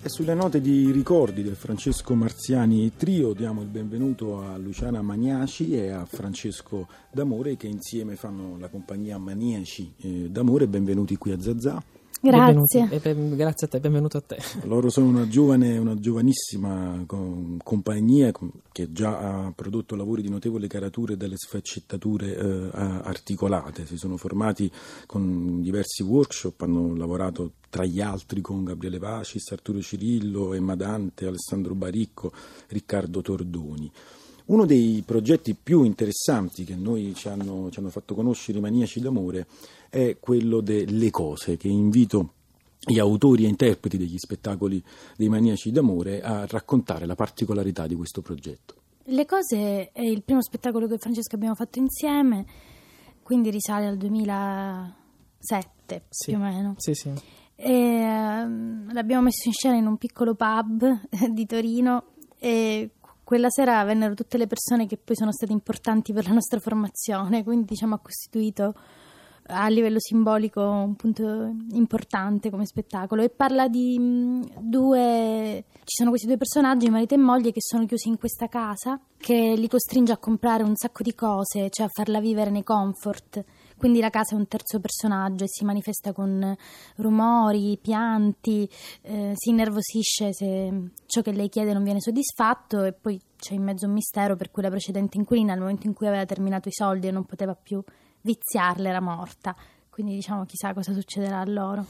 E sulle note di ricordi del Francesco Marziani Trio diamo il benvenuto a Luciana Magnaci e a Francesco D'Amore che insieme fanno la compagnia Maniaci eh, D'Amore. Benvenuti qui a Zazà. Grazie. Ben, grazie a te, benvenuto a te. Loro sono una giovane, una giovanissima compagnia che già ha prodotto lavori di notevole caratura e delle sfaccettature eh, articolate. Si sono formati con diversi workshop, hanno lavorato tra gli altri con Gabriele Pacis, Arturo Cirillo, Emma Dante, Alessandro Baricco, Riccardo Tordoni. Uno dei progetti più interessanti che noi ci hanno, ci hanno fatto conoscere i maniaci d'amore è quello delle cose, che invito gli autori e interpreti degli spettacoli dei maniaci d'amore a raccontare la particolarità di questo progetto. Le cose è il primo spettacolo che Francesco abbiamo fatto insieme, quindi risale al 2007 sì. più o meno. Sì, sì. E, uh, l'abbiamo messo in scena in un piccolo pub di Torino e quella sera vennero tutte le persone che poi sono state importanti per la nostra formazione, quindi diciamo ha costituito a livello simbolico un punto importante come spettacolo. E parla di due ci sono questi due personaggi marito e moglie che sono chiusi in questa casa che li costringe a comprare un sacco di cose cioè a farla vivere nei comfort quindi la casa è un terzo personaggio e si manifesta con rumori, pianti, eh, si innervosisce se ciò che lei chiede non viene soddisfatto e poi c'è in mezzo un mistero per cui la precedente inquilina al momento in cui aveva terminato i soldi e non poteva più viziarle era morta. Quindi diciamo chissà cosa succederà a loro.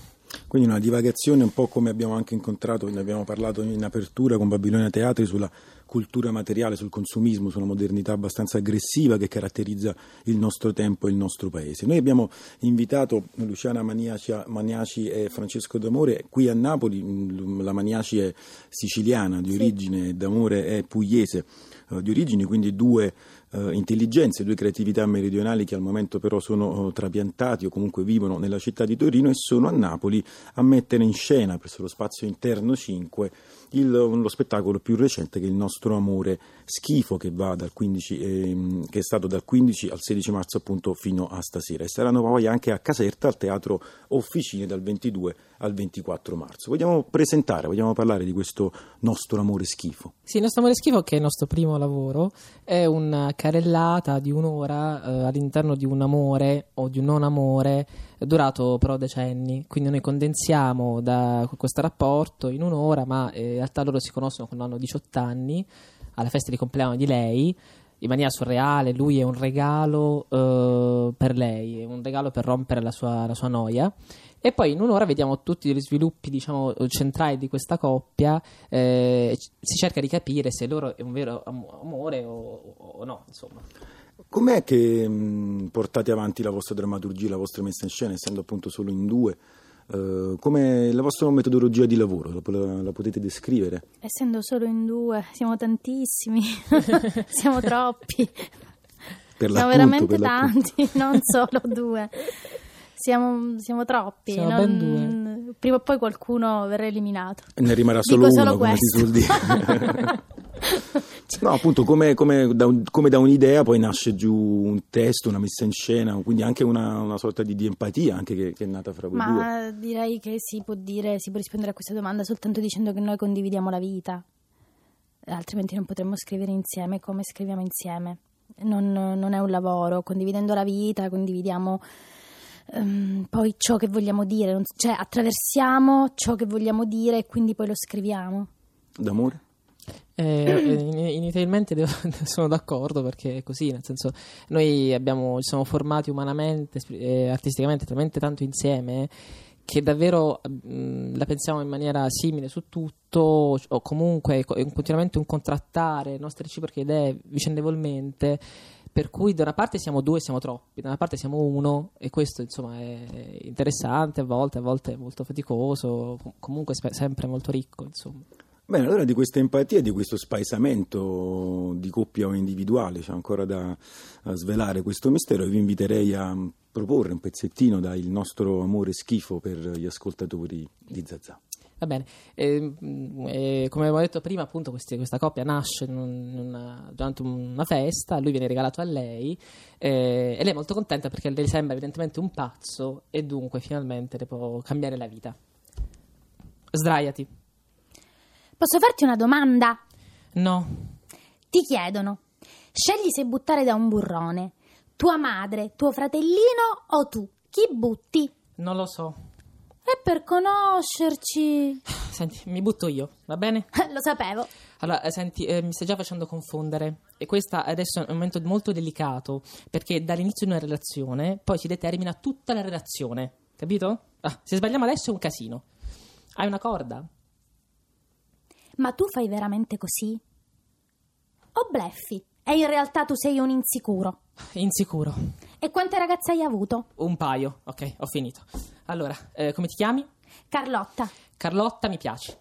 Quindi una divagazione un po' come abbiamo anche incontrato, ne abbiamo parlato in apertura con Babilonia Teatri sulla cultura materiale, sul consumismo, su una modernità abbastanza aggressiva che caratterizza il nostro tempo e il nostro paese. Noi abbiamo invitato Luciana Maniaci e Francesco D'Amore qui a Napoli, mm, la Maniaci è siciliana di origine, sì. D'Amore è pugliese eh, di origine, quindi due eh, intelligenze, due creatività meridionali che al momento però sono eh, trapiantati o comunque vivono nella città di Torino e sono a Napoli a mettere in scena presso lo spazio interno 5 il, lo spettacolo più recente che è il nostro amore schifo che, 15, eh, che, è stato dal 15 al 16 marzo appunto fino a stasera e saranno poi anche a Caserta al teatro Officine dal 22 al 24 marzo. Vogliamo presentare, vogliamo parlare di questo nostro amore schifo? Sì, il nostro amore schifo che è il nostro primo lavoro è una carellata di un'ora eh, all'interno di un amore o di un non amore durato però decenni, quindi noi condensiamo da questo rapporto in un'ora, ma eh, in realtà loro si conoscono quando hanno 18 anni, alla festa di compleanno di lei, in maniera surreale, lui è un regalo eh, per lei, è un regalo per rompere la sua, la sua, noia. E poi in un'ora vediamo tutti gli sviluppi diciamo, centrali di questa coppia, eh, si cerca di capire se loro è un vero amore o, o no, insomma. Com'è che mh, portate avanti la vostra drammaturgia, la vostra messa in scena, essendo appunto solo in due? Uh, come la vostra metodologia di lavoro, la, la, la, potete descrivere? Essendo solo in due, siamo tantissimi, siamo troppi. Per siamo veramente tanti, non solo due. Siamo, siamo troppi. Siamo non... Prima o poi qualcuno verrà eliminato. Ne rimarrà solo Dico uno, solo come questo. si suol dire. No, appunto, come, come, da un, come, da un'idea poi nasce giù un testo, una messa in scena, quindi anche una, una sorta di, di, empatia anche che, che, è nata fra voi Ma due. direi che si può dire, si può rispondere a questa domanda soltanto dicendo che noi condividiamo la vita, altrimenti non potremmo scrivere insieme come scriviamo insieme. Non, non è un lavoro, condividendo la vita, condividiamo um, poi ciò che vogliamo dire, non, cioè attraversiamo ciò che vogliamo dire e quindi poi lo scriviamo. D'amore? Eh, inizialmente devo, sono d'accordo perché è così, nel senso noi abbiamo, ci siamo formati umanamente e eh, artisticamente talmente tanto insieme che davvero mh, la pensiamo in maniera simile su tutto o comunque co- continuamente un contrattare le nostre reciproche idee vicendevolmente per cui da una parte siamo due siamo troppi, da una parte siamo uno e questo insomma è interessante a volte, a volte è molto faticoso, comunque sempre molto ricco insomma. Bene, allora di questa empatia, di questo spaesamento di coppia o individuale, c'è ancora da svelare questo mistero e vi inviterei a proporre un pezzettino dal nostro amore schifo per gli ascoltatori di Zazà. Va bene, eh, eh, come avevo detto prima, appunto questi, questa coppia nasce una, durante una festa, lui viene regalato a lei eh, e lei è molto contenta perché le sembra evidentemente un pazzo e dunque finalmente le può cambiare la vita. Sdraiati. Posso farti una domanda? No, Ti chiedono: scegli se buttare da un burrone. Tua madre, tuo fratellino o tu? Chi butti? non lo so. E per conoscerci. Senti, mi butto io, va bene? Lo sapevo. Allora, eh, senti, eh, mi stai già facendo confondere. E questo adesso è un momento molto delicato, perché dall'inizio di una relazione poi si determina tutta la relazione, capito? Ah, se sbagliamo adesso è un casino. Hai una corda? Ma tu fai veramente così? O bleffi? E in realtà tu sei un insicuro. Insicuro. E quante ragazze hai avuto? Un paio, ok, ho finito. Allora, eh, come ti chiami? Carlotta. Carlotta, mi piaci.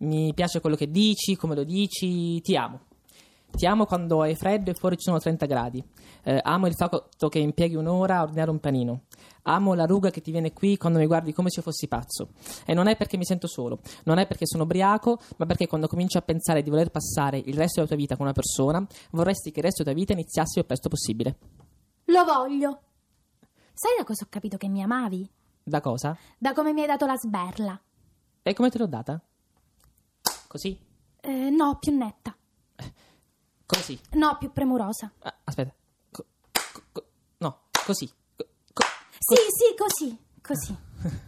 Mi piace quello che dici, come lo dici, ti amo. Ti amo quando hai freddo e fuori ci sono 30 gradi. Eh, amo il fatto che impieghi un'ora a ordinare un panino. Amo la ruga che ti viene qui quando mi guardi come se io fossi pazzo. E non è perché mi sento solo, non è perché sono ubriaco, ma perché quando cominci a pensare di voler passare il resto della tua vita con una persona, vorresti che il resto della tua vita iniziasse il più presto possibile. Lo voglio. Sai da cosa ho capito che mi amavi? Da cosa? Da come mi hai dato la sberla. E come te l'ho data? Così? Eh, no, più netta. Così. No, più premurosa. Ah, aspetta. Così. Co- co- Sì, sì, così. Così.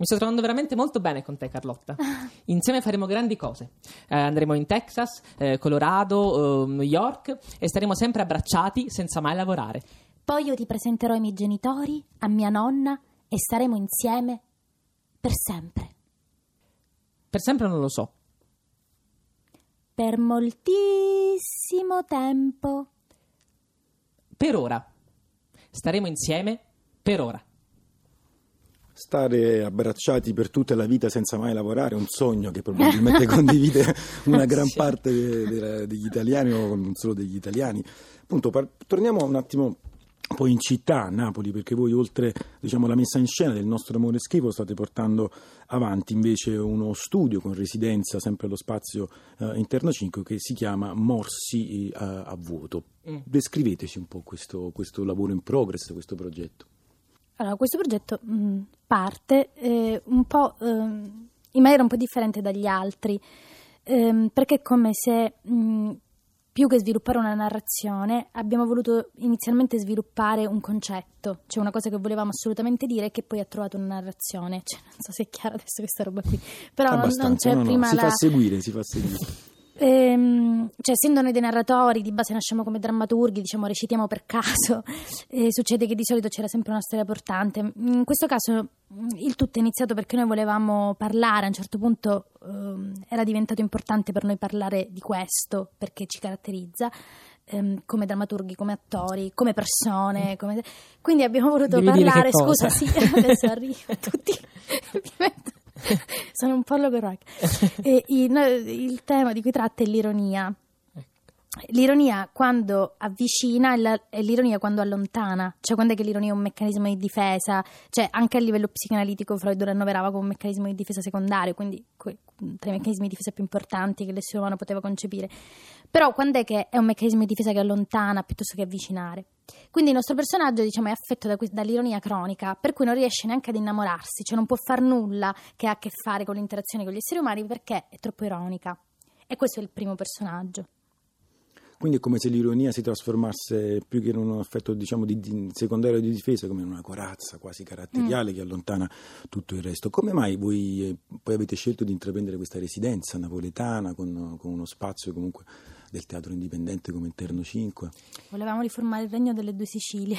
Mi sto trovando veramente molto bene con te, Carlotta. Insieme faremo grandi cose. Eh, andremo in Texas, eh, Colorado, eh, New York e staremo sempre abbracciati senza mai lavorare. Poi io ti presenterò ai miei genitori, a mia nonna e staremo insieme per sempre. Per sempre non lo so. Per moltissimo tempo. Per ora. Staremo insieme per ora. Stare abbracciati per tutta la vita senza mai lavorare è un sogno che probabilmente condivide una gran parte de- de- degli italiani o non solo degli italiani. Appunto, par- torniamo un attimo poi in città, a Napoli, perché voi oltre diciamo, alla messa in scena del nostro amore schifo state portando avanti invece uno studio con residenza sempre allo spazio eh, interno 5 che si chiama Morsi eh, a vuoto. Mm. Descriveteci un po' questo, questo lavoro in progress, questo progetto. Allora, questo progetto mh, parte eh, un po' ehm, in maniera un po' differente dagli altri, ehm, perché è come se mh, più che sviluppare una narrazione abbiamo voluto inizialmente sviluppare un concetto, cioè una cosa che volevamo assolutamente dire e che poi ha trovato una narrazione. Cioè, non so se è chiaro adesso questa roba qui, però non, non c'è no, no, prima si la... fa seguire, si fa seguire. Ehm, cioè, essendo noi dei narratori, di base nasciamo come drammaturghi, diciamo recitiamo per caso, e succede che di solito c'era sempre una storia portante. In questo caso il tutto è iniziato perché noi volevamo parlare, a un certo punto ehm, era diventato importante per noi parlare di questo, perché ci caratterizza. ehm, come drammaturghi, come attori, come persone, come- quindi abbiamo voluto Devi parlare. Scusa, sì, adesso arrivo. Tutti sono un po' logorroica. E il, il tema di cui tratta è l'ironia. L'ironia quando avvicina e, l'ironia quando allontana, cioè quando è che l'ironia è un meccanismo di difesa, cioè anche a livello psicoanalitico Freud lo annoverava come un meccanismo di difesa secondario, quindi tra i meccanismi di difesa più importanti che l'essere umano poteva concepire. Però quando è che è un meccanismo di difesa che allontana piuttosto che avvicinare? Quindi il nostro personaggio diciamo, è affetto da dall'ironia cronica, per cui non riesce neanche ad innamorarsi, cioè non può far nulla che ha a che fare con l'interazione con gli esseri umani perché è troppo ironica. E questo è il primo personaggio. Quindi è come se l'ironia si trasformasse più che in un effetto diciamo, di, di secondario di difesa, come in una corazza quasi Mm. caratteriale che allontana tutto il resto. Come mai voi eh, poi avete scelto di intraprendere questa residenza napoletana con, con uno spazio comunque del teatro indipendente come Interno 5? Volevamo riformare il regno delle due Sicilie.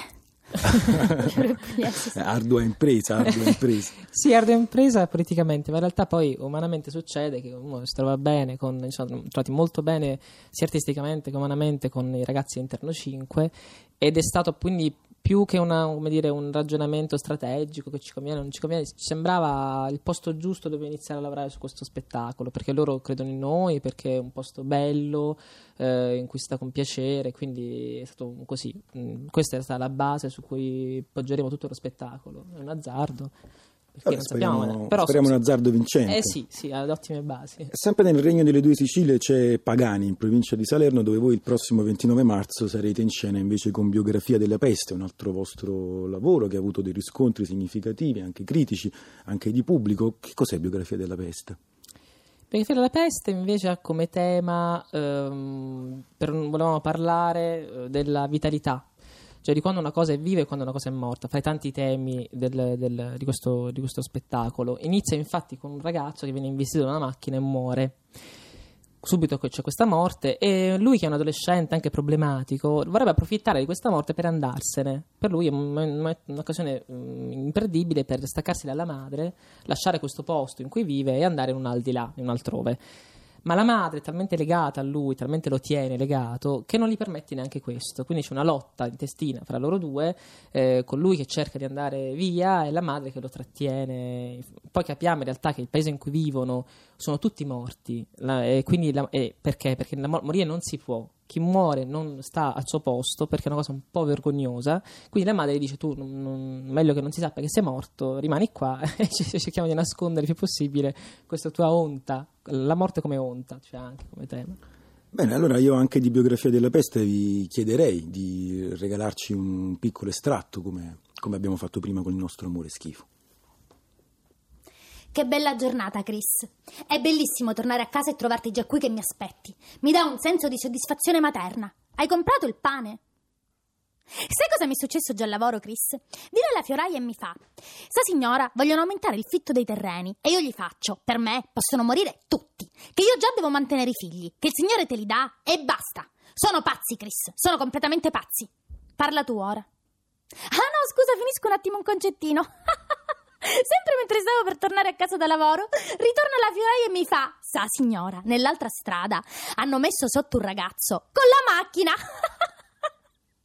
Eh, ardua impresa, ardua impresa. Sì, ardua impresa politicamente, ma in realtà poi umanamente succede che uno si trova bene, con, siamo trovati molto bene sia artisticamente che umanamente con i ragazzi Interno 5 ed è stato quindi più che una- dire, un ragionamento strategico che ci conviene o non ci conviene, ci sembrava il posto giusto dove iniziare a lavorare su questo spettacolo, perché loro credono in noi, perché è un posto bello, eh, in cui sta con piacere, quindi è stato così. Mm, Questa è stata la base su cui poggeremo tutto lo spettacolo, è un azzardo. Perché Vabbè, non sappiamo, speriamo, però speriamo so- un azzardo vincente. eh sì, sì, ha ottime basi. Sempre nel Regno delle Due Sicilie c'è Pagani, in provincia di Salerno, dove voi il prossimo 29 marzo sarete in scena invece con Biografia della peste, un altro vostro lavoro che ha avuto dei riscontri significativi, anche critici, anche di pubblico. Che cos'è Biografia della peste? Fiera della peste invece ha come tema, ehm, per, volevamo parlare eh, della vitalità, cioè di quando una cosa è viva e quando una cosa è morta, fra i tanti temi del, del, di, questo, di questo spettacolo. Inizia infatti con un ragazzo che viene investito da una macchina e muore. Subito c'è questa morte e lui che è un adolescente anche problematico vorrebbe approfittare di questa morte per andarsene. Per lui è un'occasione mm, imperdibile per staccarsi dalla madre lasciare questo posto in cui vive e andare in un aldilà in un altrove ma la madre è talmente legata a lui, talmente lo tiene legato, che non gli permette neanche questo. Quindi c'è una lotta intestina fra loro due, eh, con lui che cerca di andare via e la madre che lo trattiene. Poi capiamo in realtà che il paese in cui vivono sono tutti morti, la, e quindi la, e perché? Perché morire non si può chi muore non sta al suo posto perché è una cosa un po' vergognosa. Quindi la madre dice: Tu, non, non, meglio che non si sappia che sei morto, rimani qua e cerchiamo di nascondere il più possibile questa tua onta. La morte come onta, cioè anche come tema. Bene, allora io anche di biografia della peste vi chiederei di regalarci un piccolo estratto come, come abbiamo fatto prima con il nostro amore schifo. Che bella giornata, Chris. È bellissimo tornare a casa e trovarti già qui che mi aspetti. Mi dà un senso di soddisfazione materna. Hai comprato il pane? Sai cosa mi è successo già al lavoro, Chris? Dire alla fioraia e mi fa: Sa signora, vogliono aumentare il fitto dei terreni. E io gli faccio: Per me possono morire tutti. Che io già devo mantenere i figli. Che il Signore te li dà e basta. Sono pazzi, Chris. Sono completamente pazzi. Parla tu ora. Ah no, scusa, finisco un attimo un concettino. Sempre mentre stavo per tornare a casa da lavoro, ritorna la fioraia e mi fa: Sa signora, nell'altra strada hanno messo sotto un ragazzo con la macchina.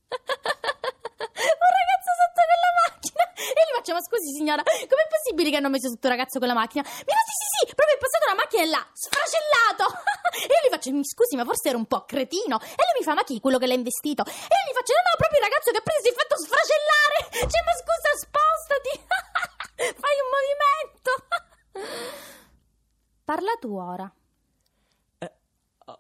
un ragazzo sotto con la macchina. E gli faccio: Ma scusi, signora, com'è possibile che hanno messo sotto un ragazzo con la macchina? Mi fa: Sì, sì, sì, proprio è passato una macchina e l'ha sfracellato. e io gli faccio: Mi scusi, ma forse era un po' cretino. E lui mi fa: Ma chi? Quello che l'ha investito? E io gli faccio: No, no, proprio il ragazzo che ha preso si è fatto sfracellare. Cioè, ma scusa, spostati. Fai un movimento! Parla tu ora. Eh,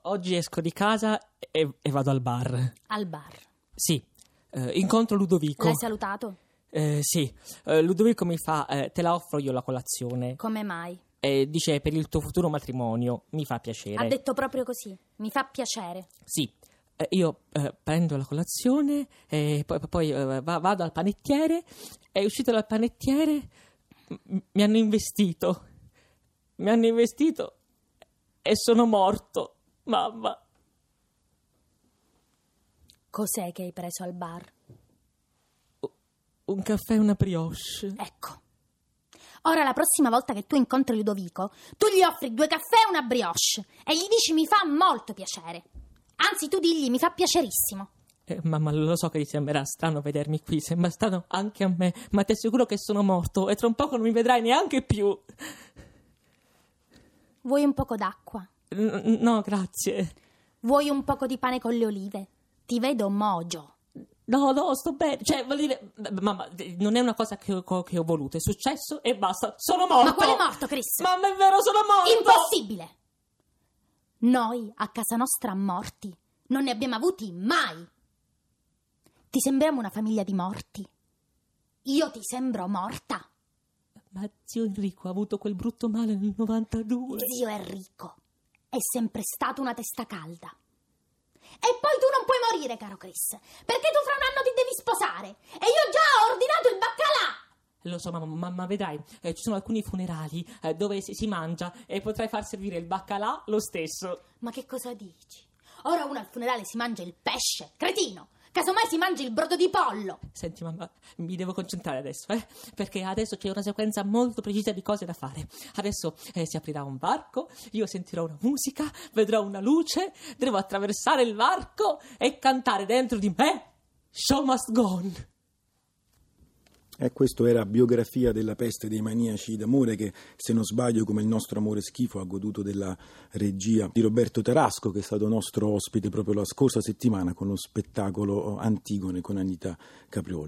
oggi esco di casa e, e, vado al bar. Al bar? Sì. Eh, incontro Ludovico. L'hai salutato? Eh, sì. Eh, Ludovico mi fa: eh, Te la offro io la colazione. Come mai? dice per il tuo futuro matrimonio. Mi fa piacere. Ha detto proprio così. Mi fa piacere. Sì. Eh, io prendo la colazione e poi, poi vado al panettiere e uscito dal panettiere mi hanno investito. Mi hanno investito e sono morto, mamma. Cos'è che hai preso al bar? Un caffè e una brioche. Ecco. Ora la prossima volta che tu incontri Ludovico, tu gli offri due caffè e una brioche e gli dici mi fa molto piacere. Anzi, tu digli mi fa piacerissimo. Eh, mamma, lo so che ti sembrerà strano vedermi qui, sembra strano anche a me, ma ti assicuro che sono morto e tra un poco non mi vedrai neanche più. Vuoi un poco d'acqua? N- no, grazie. Vuoi un poco di pane con le olive? Ti vedo mogio. No, no, sto bene. Cioè, vuol dire, mamma, non è una cosa che ho, che ho voluto, è successo e basta. Sono morto. Ma quale morto, Chris? Mamma, è vero, sono morto. Impossibile. Noi a casa nostra morti non ne abbiamo avuti mai. Ti sembriamo una famiglia di morti. Io ti sembro morta. Ma zio Enrico ha avuto quel brutto male nel 92. Zio Enrico è sempre stato una testa calda. E poi tu non puoi morire, caro Chris, perché tu fra un anno ti devi sposare e io già ho ordinato il baccalà. Lo so, mamma, mamma vedrai, eh, ci sono alcuni funerali eh, dove si, si, mangia e potrai far servire il baccalà lo stesso. Ma che cosa dici? Ora uno al funerale si mangia il pesce, cretino. Casomai si mangi il brodo di pollo. Senti, mamma, mi devo concentrare adesso, eh? Perché adesso c'è una sequenza molto precisa di cose da fare. Adesso eh, si aprirà un varco, io sentirò una musica, vedrò una luce, devo attraversare il varco e cantare dentro di me Show must go on. E questo era Biografia della peste dei maniaci d'amore che, se non sbaglio, come il nostro amore schifo, ha goduto della regia di Roberto Tarasco, che è stato nostro ospite proprio la scorsa settimana con lo spettacolo Antigone con Anita Caprioli.